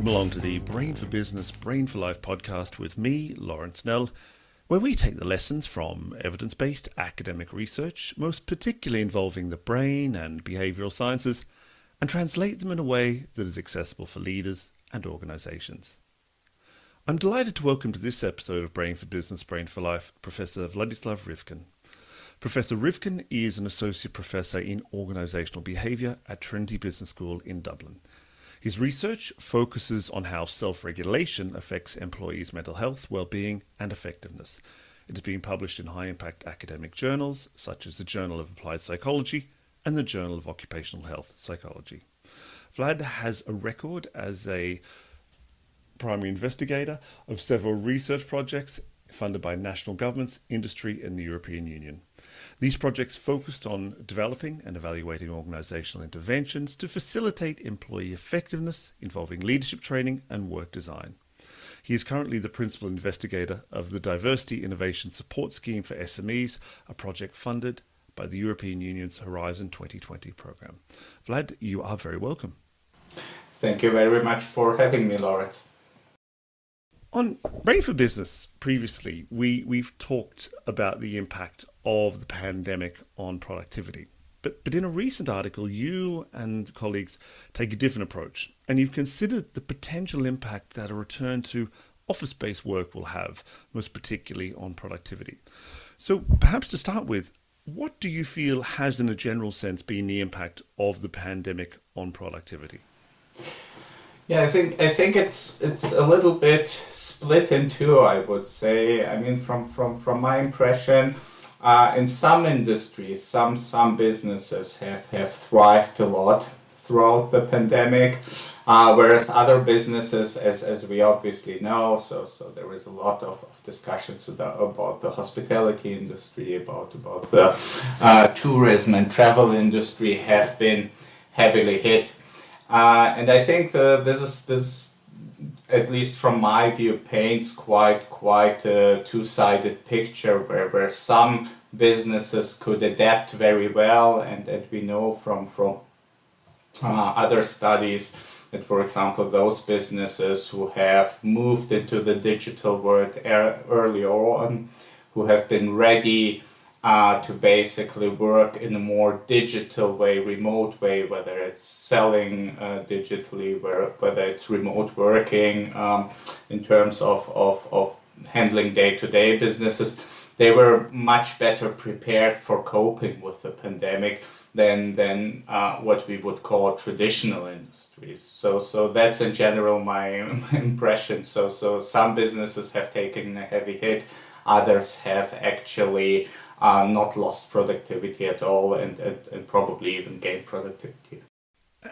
Welcome along to the Brain for Business, Brain for Life podcast with me, Lawrence Nell, where we take the lessons from evidence based academic research, most particularly involving the brain and behavioral sciences, and translate them in a way that is accessible for leaders and organizations. I'm delighted to welcome to this episode of Brain for Business, Brain for Life Professor Wladislaw Rivkin. Professor Rivkin is an associate professor in organizational behavior at Trinity Business School in Dublin. His research focuses on how self regulation affects employees' mental health, well being, and effectiveness. It has been published in high impact academic journals such as the Journal of Applied Psychology and the Journal of Occupational Health Psychology. Wlad has a record as a primary investigator of several research projects funded by national governments, industry, and the European Union. These projects focused on developing and evaluating organizational interventions to facilitate employee effectiveness involving leadership training and work design. He is currently the principal investigator of the Diversity Innovation Support Scheme for SMEs, a project funded by the European Union's Horizon 2020 program. Wlad, you are very welcome. Thank you very much for having me, Lawrence. On Brain for Business, previously, we, we've talked about the impact of the pandemic on productivity. But, but in a recent article, you and colleagues take a different approach, and you've considered the potential impact that a return to office based work will have, most particularly on productivity. So, perhaps to start with, what do you feel has, in a general sense, been the impact of the pandemic on productivity? Yeah, I think I think it's it's a little bit split in two. I would say. I mean, from from from my impression, uh, in some industries, some some businesses have, have thrived a lot throughout the pandemic, uh, whereas other businesses, as, as we obviously know, so so there is a lot of, of discussions about, about the hospitality industry, about about the uh, tourism and travel industry have been heavily hit, uh, and I think the, this is this at least from my view, paints quite quite a two-sided picture where, where some businesses could adapt very well and, and we know from from uh, other studies that for example those businesses who have moved into the digital world er- early on who have been ready uh, to basically work in a more digital way, remote way, whether it's selling uh, digitally, where, whether it's remote working um, in terms of, of, of handling day to day businesses, they were much better prepared for coping with the pandemic than, than uh, what we would call traditional industries. So, so that's in general my, my impression. So, so some businesses have taken a heavy hit, others have actually uh, not lost productivity at all and, and, and probably even gained productivity.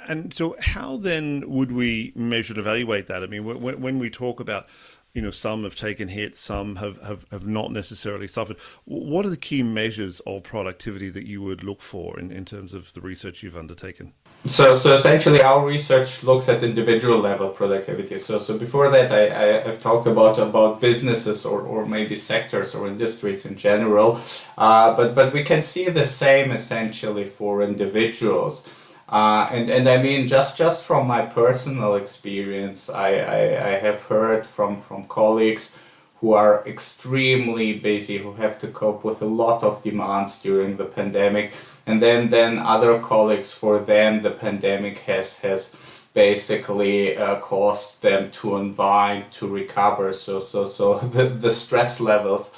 And so, how then would we measure and evaluate that? I mean, when we talk about, you know, some have taken hits, some have, have, have not necessarily suffered. What are the key measures of productivity that you would look for in, in terms of the research you've undertaken? So, so essentially, our research looks at individual level productivity. So, so before that, I, I have talked about about businesses or, or maybe sectors or industries in general. Uh, but but we can see the same essentially for individuals. Uh, and and I mean just just from my personal experience, I, I, I have heard from from colleagues who are extremely busy, who have to cope with a lot of demands during the pandemic. And then then other colleagues for them the pandemic has has basically uh, caused them to unwind to recover. So so so the, the stress levels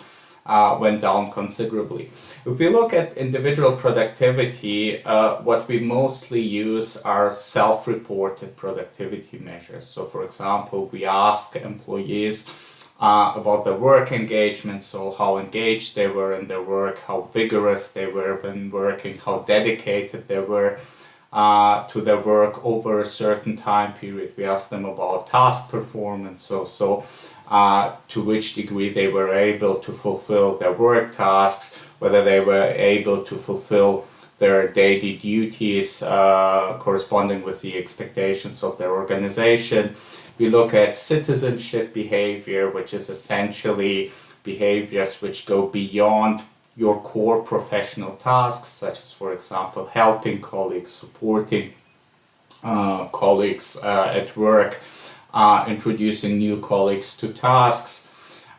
uh, went down considerably if we look at individual productivity uh, what we mostly use are self-reported productivity measures so for example we ask employees uh, about their work engagement, so how engaged they were in their work, how vigorous they were when working, how dedicated they were uh, to their work over a certain time period. We ask them about task performance, so so uh, to which degree they were able to fulfill their work tasks, whether they were able to fulfill their daily duties uh, corresponding with the expectations of their organization. We look at citizenship behavior, which is essentially behaviors which go beyond your core professional tasks, such as, for example, helping colleagues, supporting uh, colleagues uh, at work, uh, introducing new colleagues to tasks,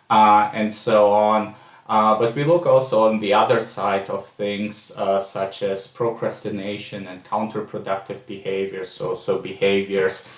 uh, and so on. Uh, but we look also on the other side of things, uh, such as procrastination and counterproductive behaviors. So, so behaviors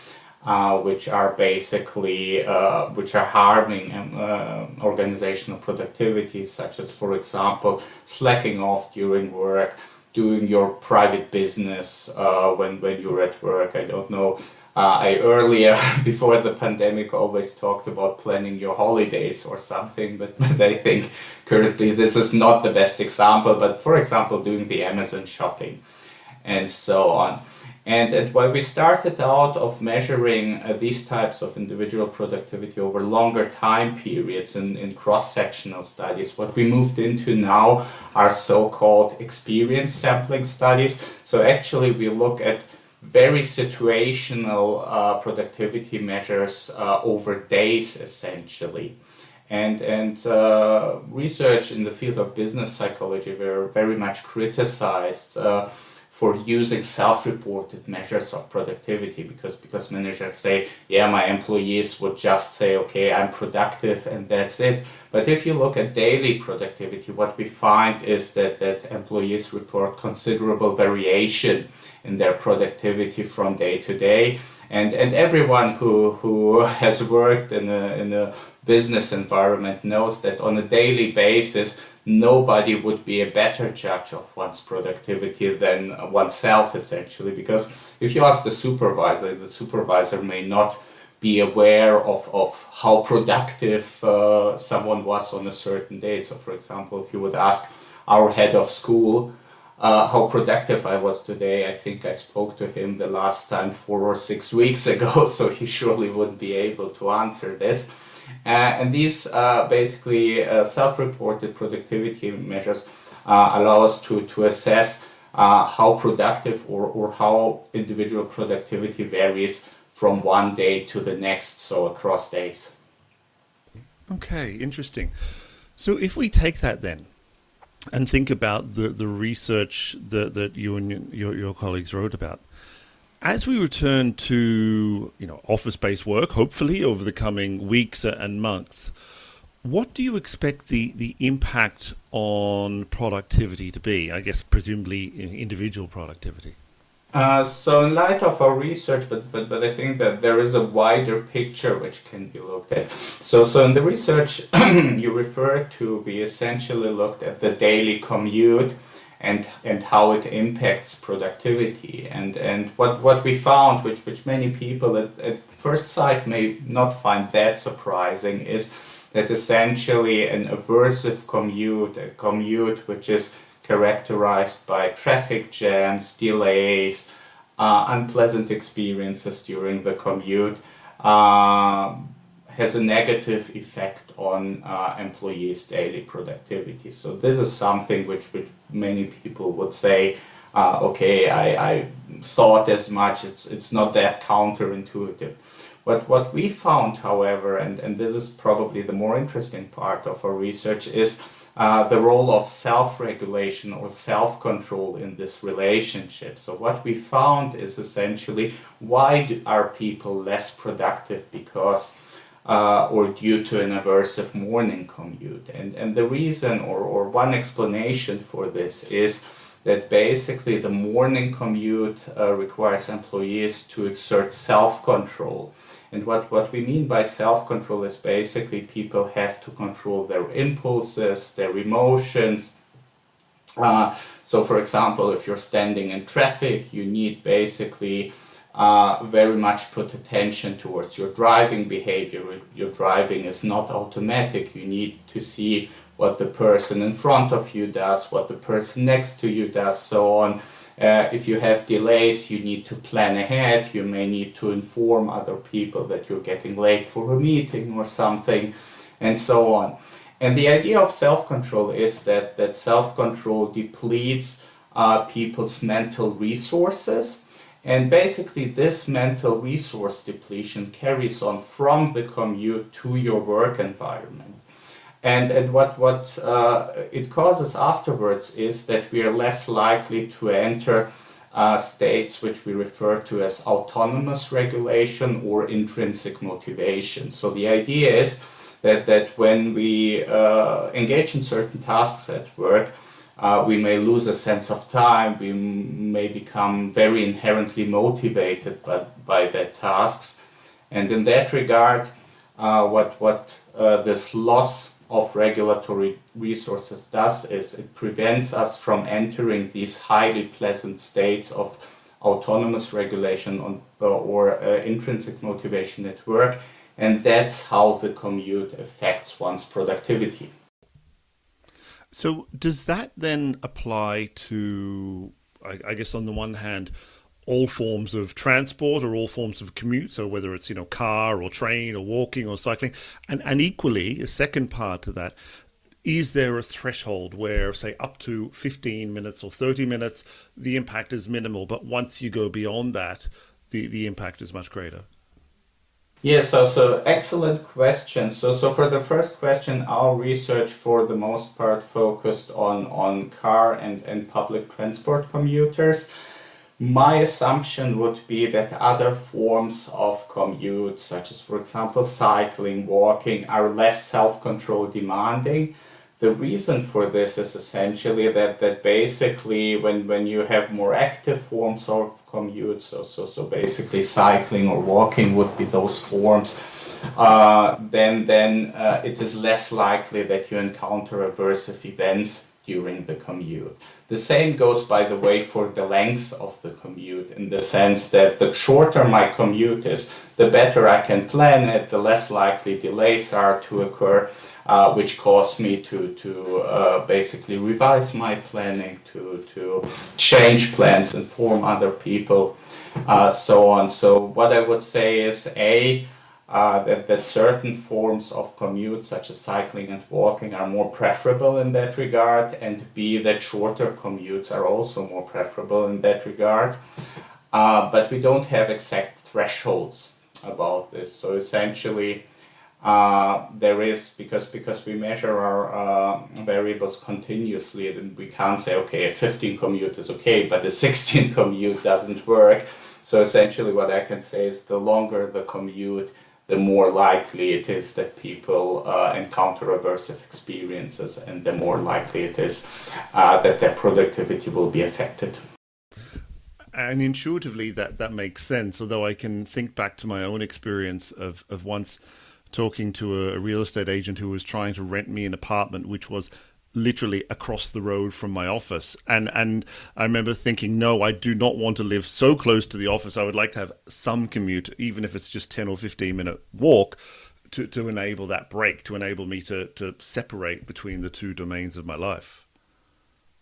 uh, which are basically uh, which are harming um, organizational productivity, such as, for example, slacking off during work, doing your private business when when you're at work. I don't know uh, I earlier, before the pandemic, always talked about planning your holidays or something, but, but I think currently this is not the best example. But for example, doing the Amazon shopping and so on. And, and while we started out of measuring uh, these types of individual productivity over longer time periods in, in cross-sectional studies, what we moved into now are so-called experience sampling studies. So actually we look at very situational uh, productivity measures uh, over days essentially. And, and uh, research in the field of business psychology were very much criticized uh, for using self-reported measures of productivity because because managers say yeah my employees would just say okay i'm productive and that's it but if you look at daily productivity what we find is that that employees report considerable variation in their productivity from day to day. And, and everyone who, who has worked in a, in a business environment knows that on a daily basis, nobody would be a better judge of one's productivity than oneself, essentially. Because if you ask the supervisor, the supervisor may not be aware of, of how productive uh, someone was on a certain day. So, for example, if you would ask our head of school, uh, how productive I was today. I think I spoke to him the last time four or six weeks ago, so he surely wouldn't be able to answer this. Uh, and these basically uh, self-reported productivity measures uh, allow us to, to assess how productive or, or how individual productivity varies from one day to the next, so across days. Okay, interesting. So if we take that then, and think about the, the research that, that you and your, your colleagues wrote about. As we return to you know office based work, hopefully over the coming weeks and months, what do you expect the, the impact on productivity to be? I guess presumably individual productivity. Uh, so in light of our research, but, but, but I think that there is a wider picture which can be looked at. So, so in the research you refer to, we essentially looked at the daily commute and, and how it impacts productivity. And, and what, what we found, which, which many people at, at first sight may not find that surprising, is that essentially an aversive commute, a commute which is characterized by traffic jams, delays, uh, unpleasant experiences during the commute, uh, has a negative effect on uh, employees' daily productivity. So this is something which, which many people would say, uh, okay, I, I thought as much, it's, it's not that counterintuitive. What, what we found, however, and, and this is probably the more interesting part of our research, is uh, the role of self-regulation or self-control in this relationship. So what we found is essentially why do, are people less productive because uh, or due to an aversive morning commute. And, and the reason or, or one explanation for this is that basically the morning commute uh, requires employees to exert self-control. And what, what we mean by self control is basically people have to control their impulses, their emotions. Uh, so, for example, if you're standing in traffic, you need basically uh, very much put attention towards your driving behavior. Your driving is not automatic. You need to see what the person in front of you does, what the person next to you does, so on. Uh, if you have delays, you need to plan ahead. You may need to inform other people that you're getting late for a meeting or something, and so on. And the idea of self control is that, that self control depletes uh, people's mental resources. And basically, this mental resource depletion carries on from the commute to your work environment. And, and what, what uh, it causes afterwards is that we are less likely to enter uh, states which we refer to as autonomous regulation or intrinsic motivation. So the idea is that, that when we uh, engage in certain tasks at work, uh, we may lose a sense of time, we may become very inherently motivated by, by their tasks. And in that regard, uh, what, what uh, this loss of regulatory resources does is it prevents us from entering these highly pleasant states of autonomous regulation on, or uh, intrinsic motivation at work. And that's how the commute affects one's productivity. So, does that then apply to, I, I guess, on the one hand, all forms of transport or all forms of commute? So whether it's you know car or train or walking or cycling? And and equally a second part to that is there a threshold where say up to 15 minutes or 30 minutes the impact is minimal but once you go beyond that the the impact is much greater yeah, so so excellent question. So so for the first question, our research for the most part focused on on car and and public transport commuters. My assumption would be that other forms of commute, such as, for example, cycling, walking, are less self control demanding. The reason for this is essentially that, that basically, when, when you have more active forms of commute, so, so, so basically cycling or walking would be those forms, uh, then, then uh, it is less likely that you encounter aversive events during the commute. The same goes, by the way, for the length of the commute, in the sense that the shorter my commute is, the better I can plan it, the less likely delays are to occur, uh, which cause me to, to uh, basically revise my planning, to, to change plans, inform other people, uh, so on. So, what I would say is A, uh, that, that certain forms of commute, such as cycling and walking, are more preferable in that regard, and B, that shorter commutes are also more preferable in that regard. Uh, but we don't have exact thresholds about this. So essentially, uh, there is because because we measure our uh, variables continuously, then we can't say okay, a 15 commute is okay, but a 16 commute doesn't work. So essentially, what I can say is the longer the commute, the more likely it is that people uh, encounter aversive experiences and the more likely it is uh, that their productivity will be affected. And intuitively, that, that makes sense. Although I can think back to my own experience of, of once talking to a, a real estate agent who was trying to rent me an apartment, which was literally across the road from my office. And and I remember thinking no I do not want to live so close to the office. I would like to have some commute even if it's just 10 or 15 minute walk to, to enable that break to enable me to, to separate between the two domains of my life.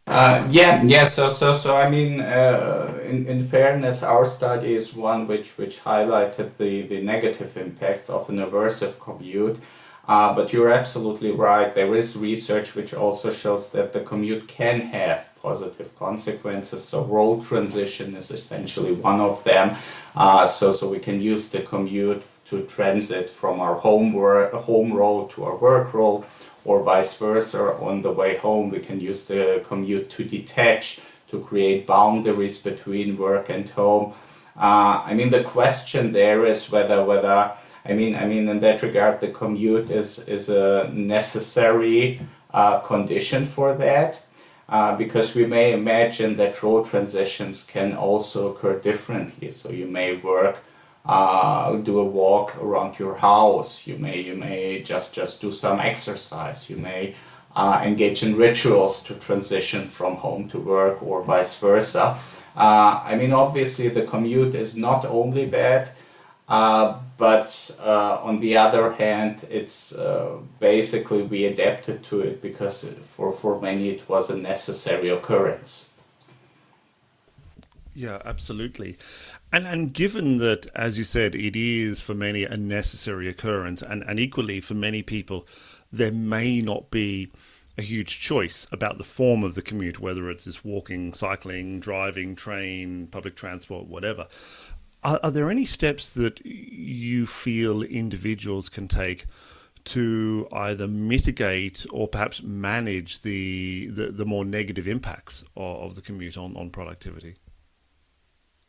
Uh, yeah yeah so so so I mean uh, in, in fairness our study is one which which highlighted the the negative impacts of an aversive commute uh, but you're absolutely right. There is research which also shows that the commute can have positive consequences. So role transition is essentially one of them. Uh, so so we can use the commute to transit from our home work, home role to our work role, or vice versa. On the way home, we can use the commute to detach to create boundaries between work and home. Uh, I mean, the question there is whether whether I mean, I mean, in that regard, the commute is is a necessary uh, condition for that, uh, because we may imagine that role transitions can also occur differently. So you may work, uh, do a walk around your house. You may you may just just do some exercise. You may uh, engage in rituals to transition from home to work or vice versa. Uh, I mean, obviously, the commute is not only bad uh, but uh, on the other hand, it's uh, basically we adapted to it because for, for many it was a necessary occurrence. Yeah, absolutely. And and given that, as you said, it is for many a necessary occurrence, and, and equally for many people, there may not be a huge choice about the form of the commute, whether it's walking, cycling, driving, train, public transport, whatever. Are, are there any steps that you feel individuals can take to either mitigate or perhaps manage the, the, the more negative impacts of, of, the commute on, on productivity?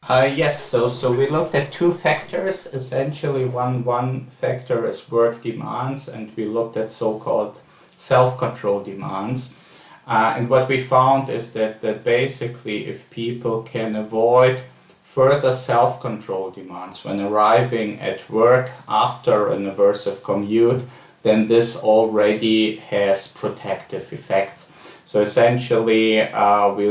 Uh, yes, so so we looked at two factors. Essentially, one one factor is work demands, and we looked at so-called self-control demands. Uh, and what we found is that that basically, if people can avoid further self-control demands when arriving at work after an aversive commute, then this already has protective effects. So essentially, uh, we,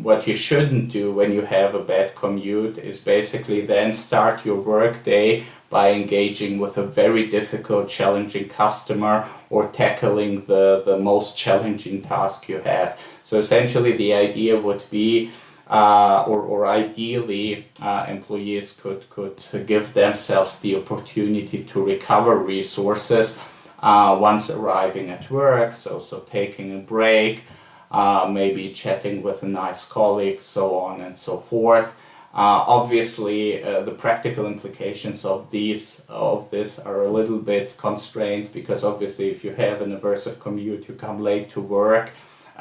what you shouldn't do when you have a bad commute is basically then start your workday by engaging with a very difficult, challenging customer or tackling the, the most challenging task you have. So essentially, the idea would be uh, or, or ideally uh, employees could, could give themselves the opportunity to recover resources uh, once arriving at work, so, so taking a break, uh, maybe chatting with a nice colleague, so on and so forth. Uh, obviously, uh, the practical implications of these of this are a little bit constrained because obviously, if you have an aversive commute, you come late to work.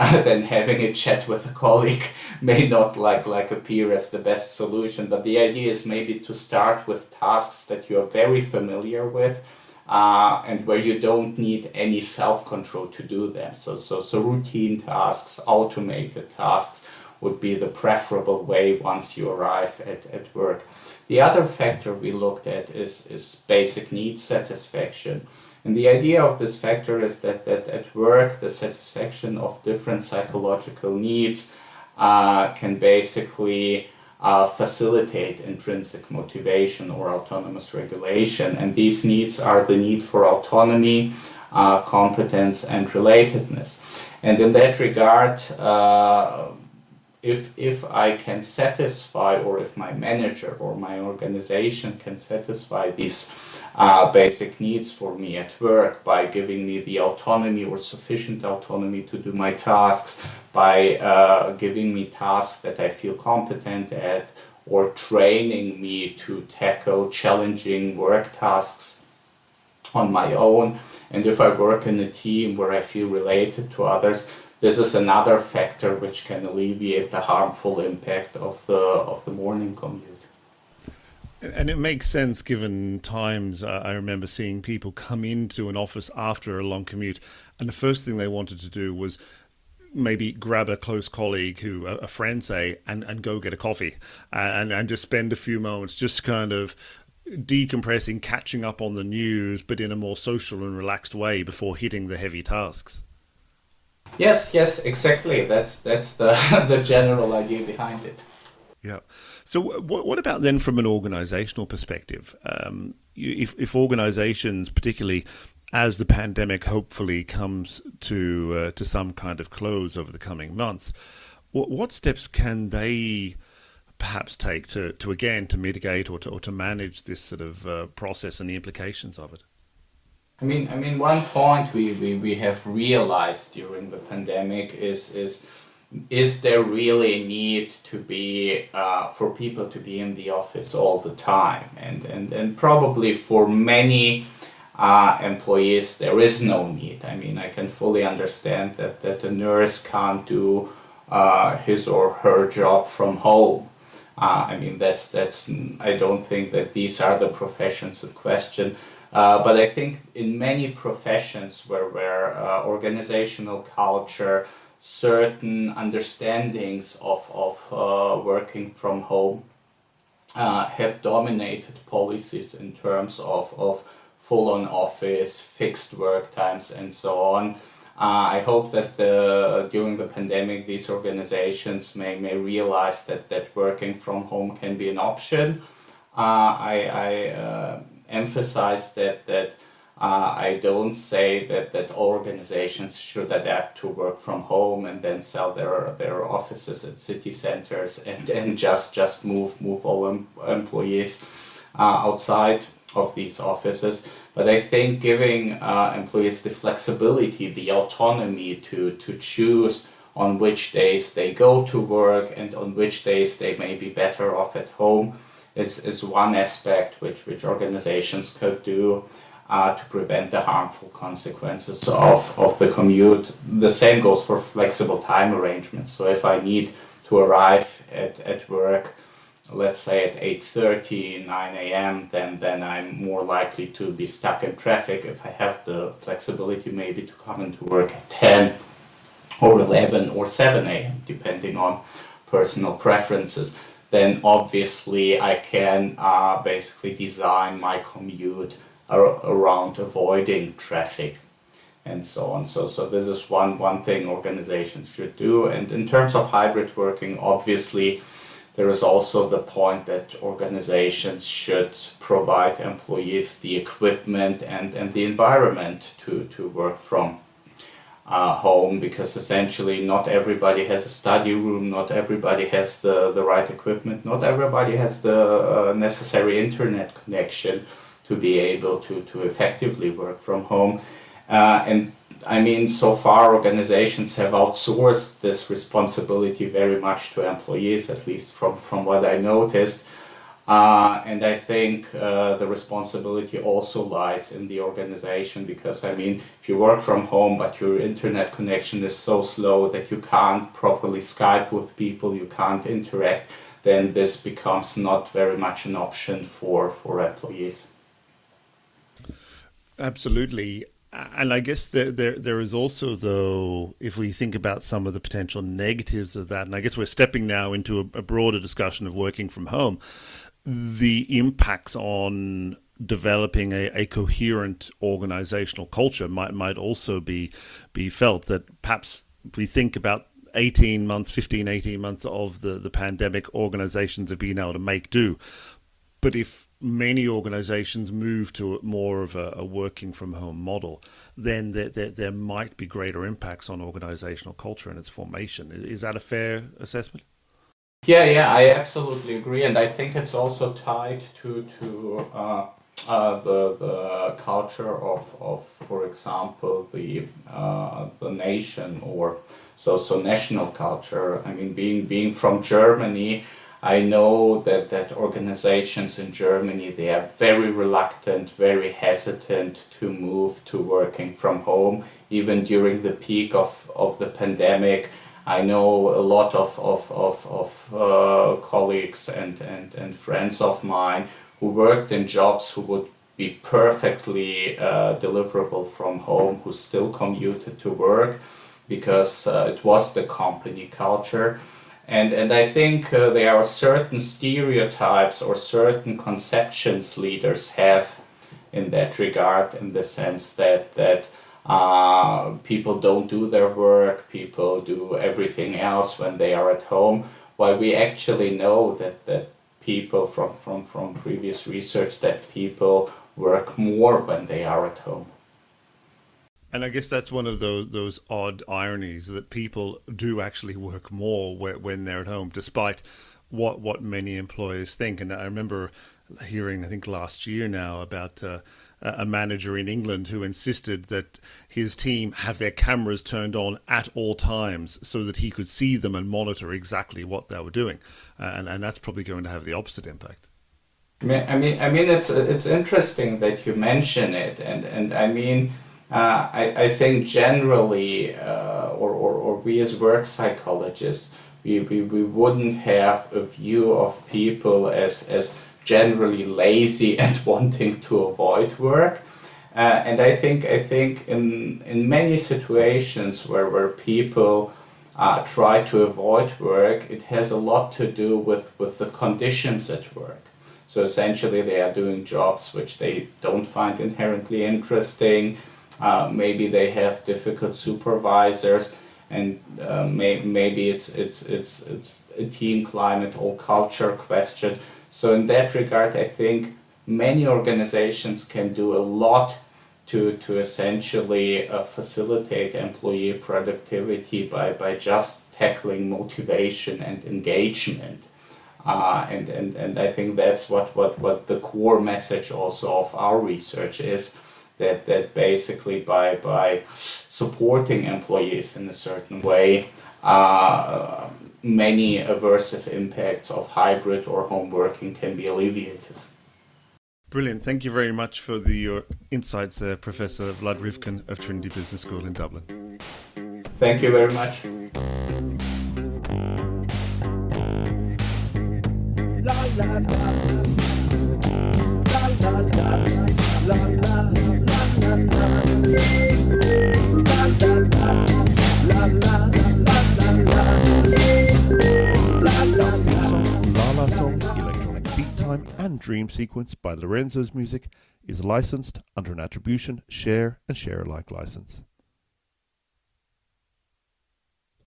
Uh, then having a chat with a colleague may not like like appear as the best solution. But the idea is maybe to start with tasks that you are very familiar with uh, and where you don't need any self-control to do them. So, so, so routine tasks, automated tasks would be the preferable way once you arrive at, at work. The other factor we looked at is, is basic need satisfaction. And the idea of this factor is that, that at work, the satisfaction of different psychological needs uh, can basically uh, facilitate intrinsic motivation or autonomous regulation. And these needs are the need for autonomy, uh, competence, and relatedness. And in that regard, uh, if, if I can satisfy, or if my manager or my organization can satisfy these uh, basic needs for me at work by giving me the autonomy or sufficient autonomy to do my tasks, by uh, giving me tasks that I feel competent at, or training me to tackle challenging work tasks on my own. And if I work in a team where I feel related to others, this is another factor which can alleviate the harmful impact of the of the morning commute. And it makes sense given times. I remember seeing people come into an office after a long commute, and the first thing they wanted to do was maybe grab a close colleague who a friend say and, and go get a coffee and and just spend a few moments just kind of decompressing catching up on the news but in a more social and relaxed way before hitting the heavy tasks yes yes exactly that's that's the the general idea behind it yeah so, what, what about then from an organizational perspective? Um, if, if organizations, particularly as the pandemic hopefully comes to uh, to some kind of close over the coming months, what, what steps can they perhaps take to, to again to mitigate or to, or to manage this sort of uh, process and the implications of it? I mean, I mean, one point we, we, we have realized during the pandemic is is is there really a need to be uh, for people to be in the office all the time? And and, and probably for many uh, employees there is no need. I mean i can fully understand that that a nurse can't do uh, his or her job from home. Uh, i mean that's that's i don't think that these are the professions in question uh, but i think in many professions where where uh, organizational culture certain understandings of, of uh, working from home uh, have dominated policies in terms of, of full on office, fixed work times, and so on. Uh, I hope that the, during the pandemic, these organizations may, may realize that, that working from home can be an option. I, I emphasize that, that uh, I don't say that, that organizations should adapt to work from home and then sell their, their offices at city centers and, and just, just move, move all em- employees uh, outside of these offices. But I think giving uh, employees the flexibility, the autonomy to, to choose on which days they go to work and on which days they may be better off at home is, is one aspect which, which organizations could do uh, to prevent the harmful consequences of, of the commute. The same goes for flexible time arrangements. So if I need to arrive at, at work let's say at 8.30 9 a.m then then i'm more likely to be stuck in traffic if i have the flexibility maybe to come into work at 10 or 11 or 7 a.m depending on personal preferences then obviously i can uh, basically design my commute ar- around avoiding traffic and so on. So, so this is one, one thing organizations should do. And in terms of hybrid working, obviously, there is also the point that organizations should provide employees the equipment and, and the environment to, to work from uh, home because essentially not everybody has a study room, not everybody has the, the right equipment, not everybody has the uh, necessary internet connection to be able to, to effectively work from home. Uh, and I mean, so far organizations have outsourced this responsibility very much to employees, at least from, from what I noticed. Uh, and I think uh, the responsibility also lies in the organization because, I mean, if you work from home but your internet connection is so slow that you can't properly Skype with people, you can't interact, then this becomes not very much an option for, for employees. Absolutely. And I guess there, there there is also though if we think about some of the potential negatives of that, and I guess we're stepping now into a, a broader discussion of working from home, the impacts on developing a, a coherent organizational culture might might also be be felt that perhaps if we think about 18 months 15 18 months of the the pandemic organizations have been able to make do but if many organizations move to more of a, a working from home model, then there, there, there, might be greater impacts on organizational culture and its formation. Is that a fair assessment? Yeah, yeah, I absolutely agree, and I think it's also tied to to uh, uh, the the culture of, of for example, the uh, the nation or so so national culture. I mean, being being from Germany I know that, that organizations in Germany, they are very reluctant, very hesitant to move to working from home, even during the peak of, of the pandemic. I know a lot of, of, of, of uh, colleagues and, and, and friends of mine who worked in jobs who would be perfectly uh, deliverable from home, who still commuted to work because uh, it was the company culture. And and I think uh, there are certain stereotypes or certain conceptions leaders have in that regard, in the sense that that uh, people don't do their work, people do everything else when they are at home, while we actually know that that people from from from previous research that people work more when they are at home. And I guess that's one of those those odd ironies that people do actually work more when they're at home, despite what what many employers think. And I remember hearing, I think last year now, about uh, a manager in England who insisted that his team have their cameras turned on at all times so that he could see them and monitor exactly what they were doing. Uh, and and that's probably going to have the opposite impact. I mean, I mean, it's it's interesting that you mention it, and and I mean uh, I, I think generally, uh, or, or, or we as work psychologists, we, we, we wouldn't have a view of people as, as generally lazy and wanting to avoid work. Uh, and I think I think in in many situations where, where people uh, try to avoid work, it has a lot to do with, with the conditions at work. So essentially, they are doing jobs which they don't find inherently interesting. Uh, maybe they have difficult supervisors, and uh, may, maybe it's it's it's it's a team climate or culture question. So in that regard, I think many organizations can do a lot to to essentially uh, facilitate employee productivity by by just tackling motivation and engagement. Uh, and, and, and I think that's what, what, what the core message also of our research is that that basically by by supporting employees in a certain way, uh, many aversive impacts of hybrid or home working can be alleviated. Brilliant. Thank you very much for the, your insights, there, Professor Wlad Rivkin of Trinity Business School in Dublin. Thank you very much. La and Dream Sequence by Lorenzo's Music is licensed under an attribution, share and share alike license.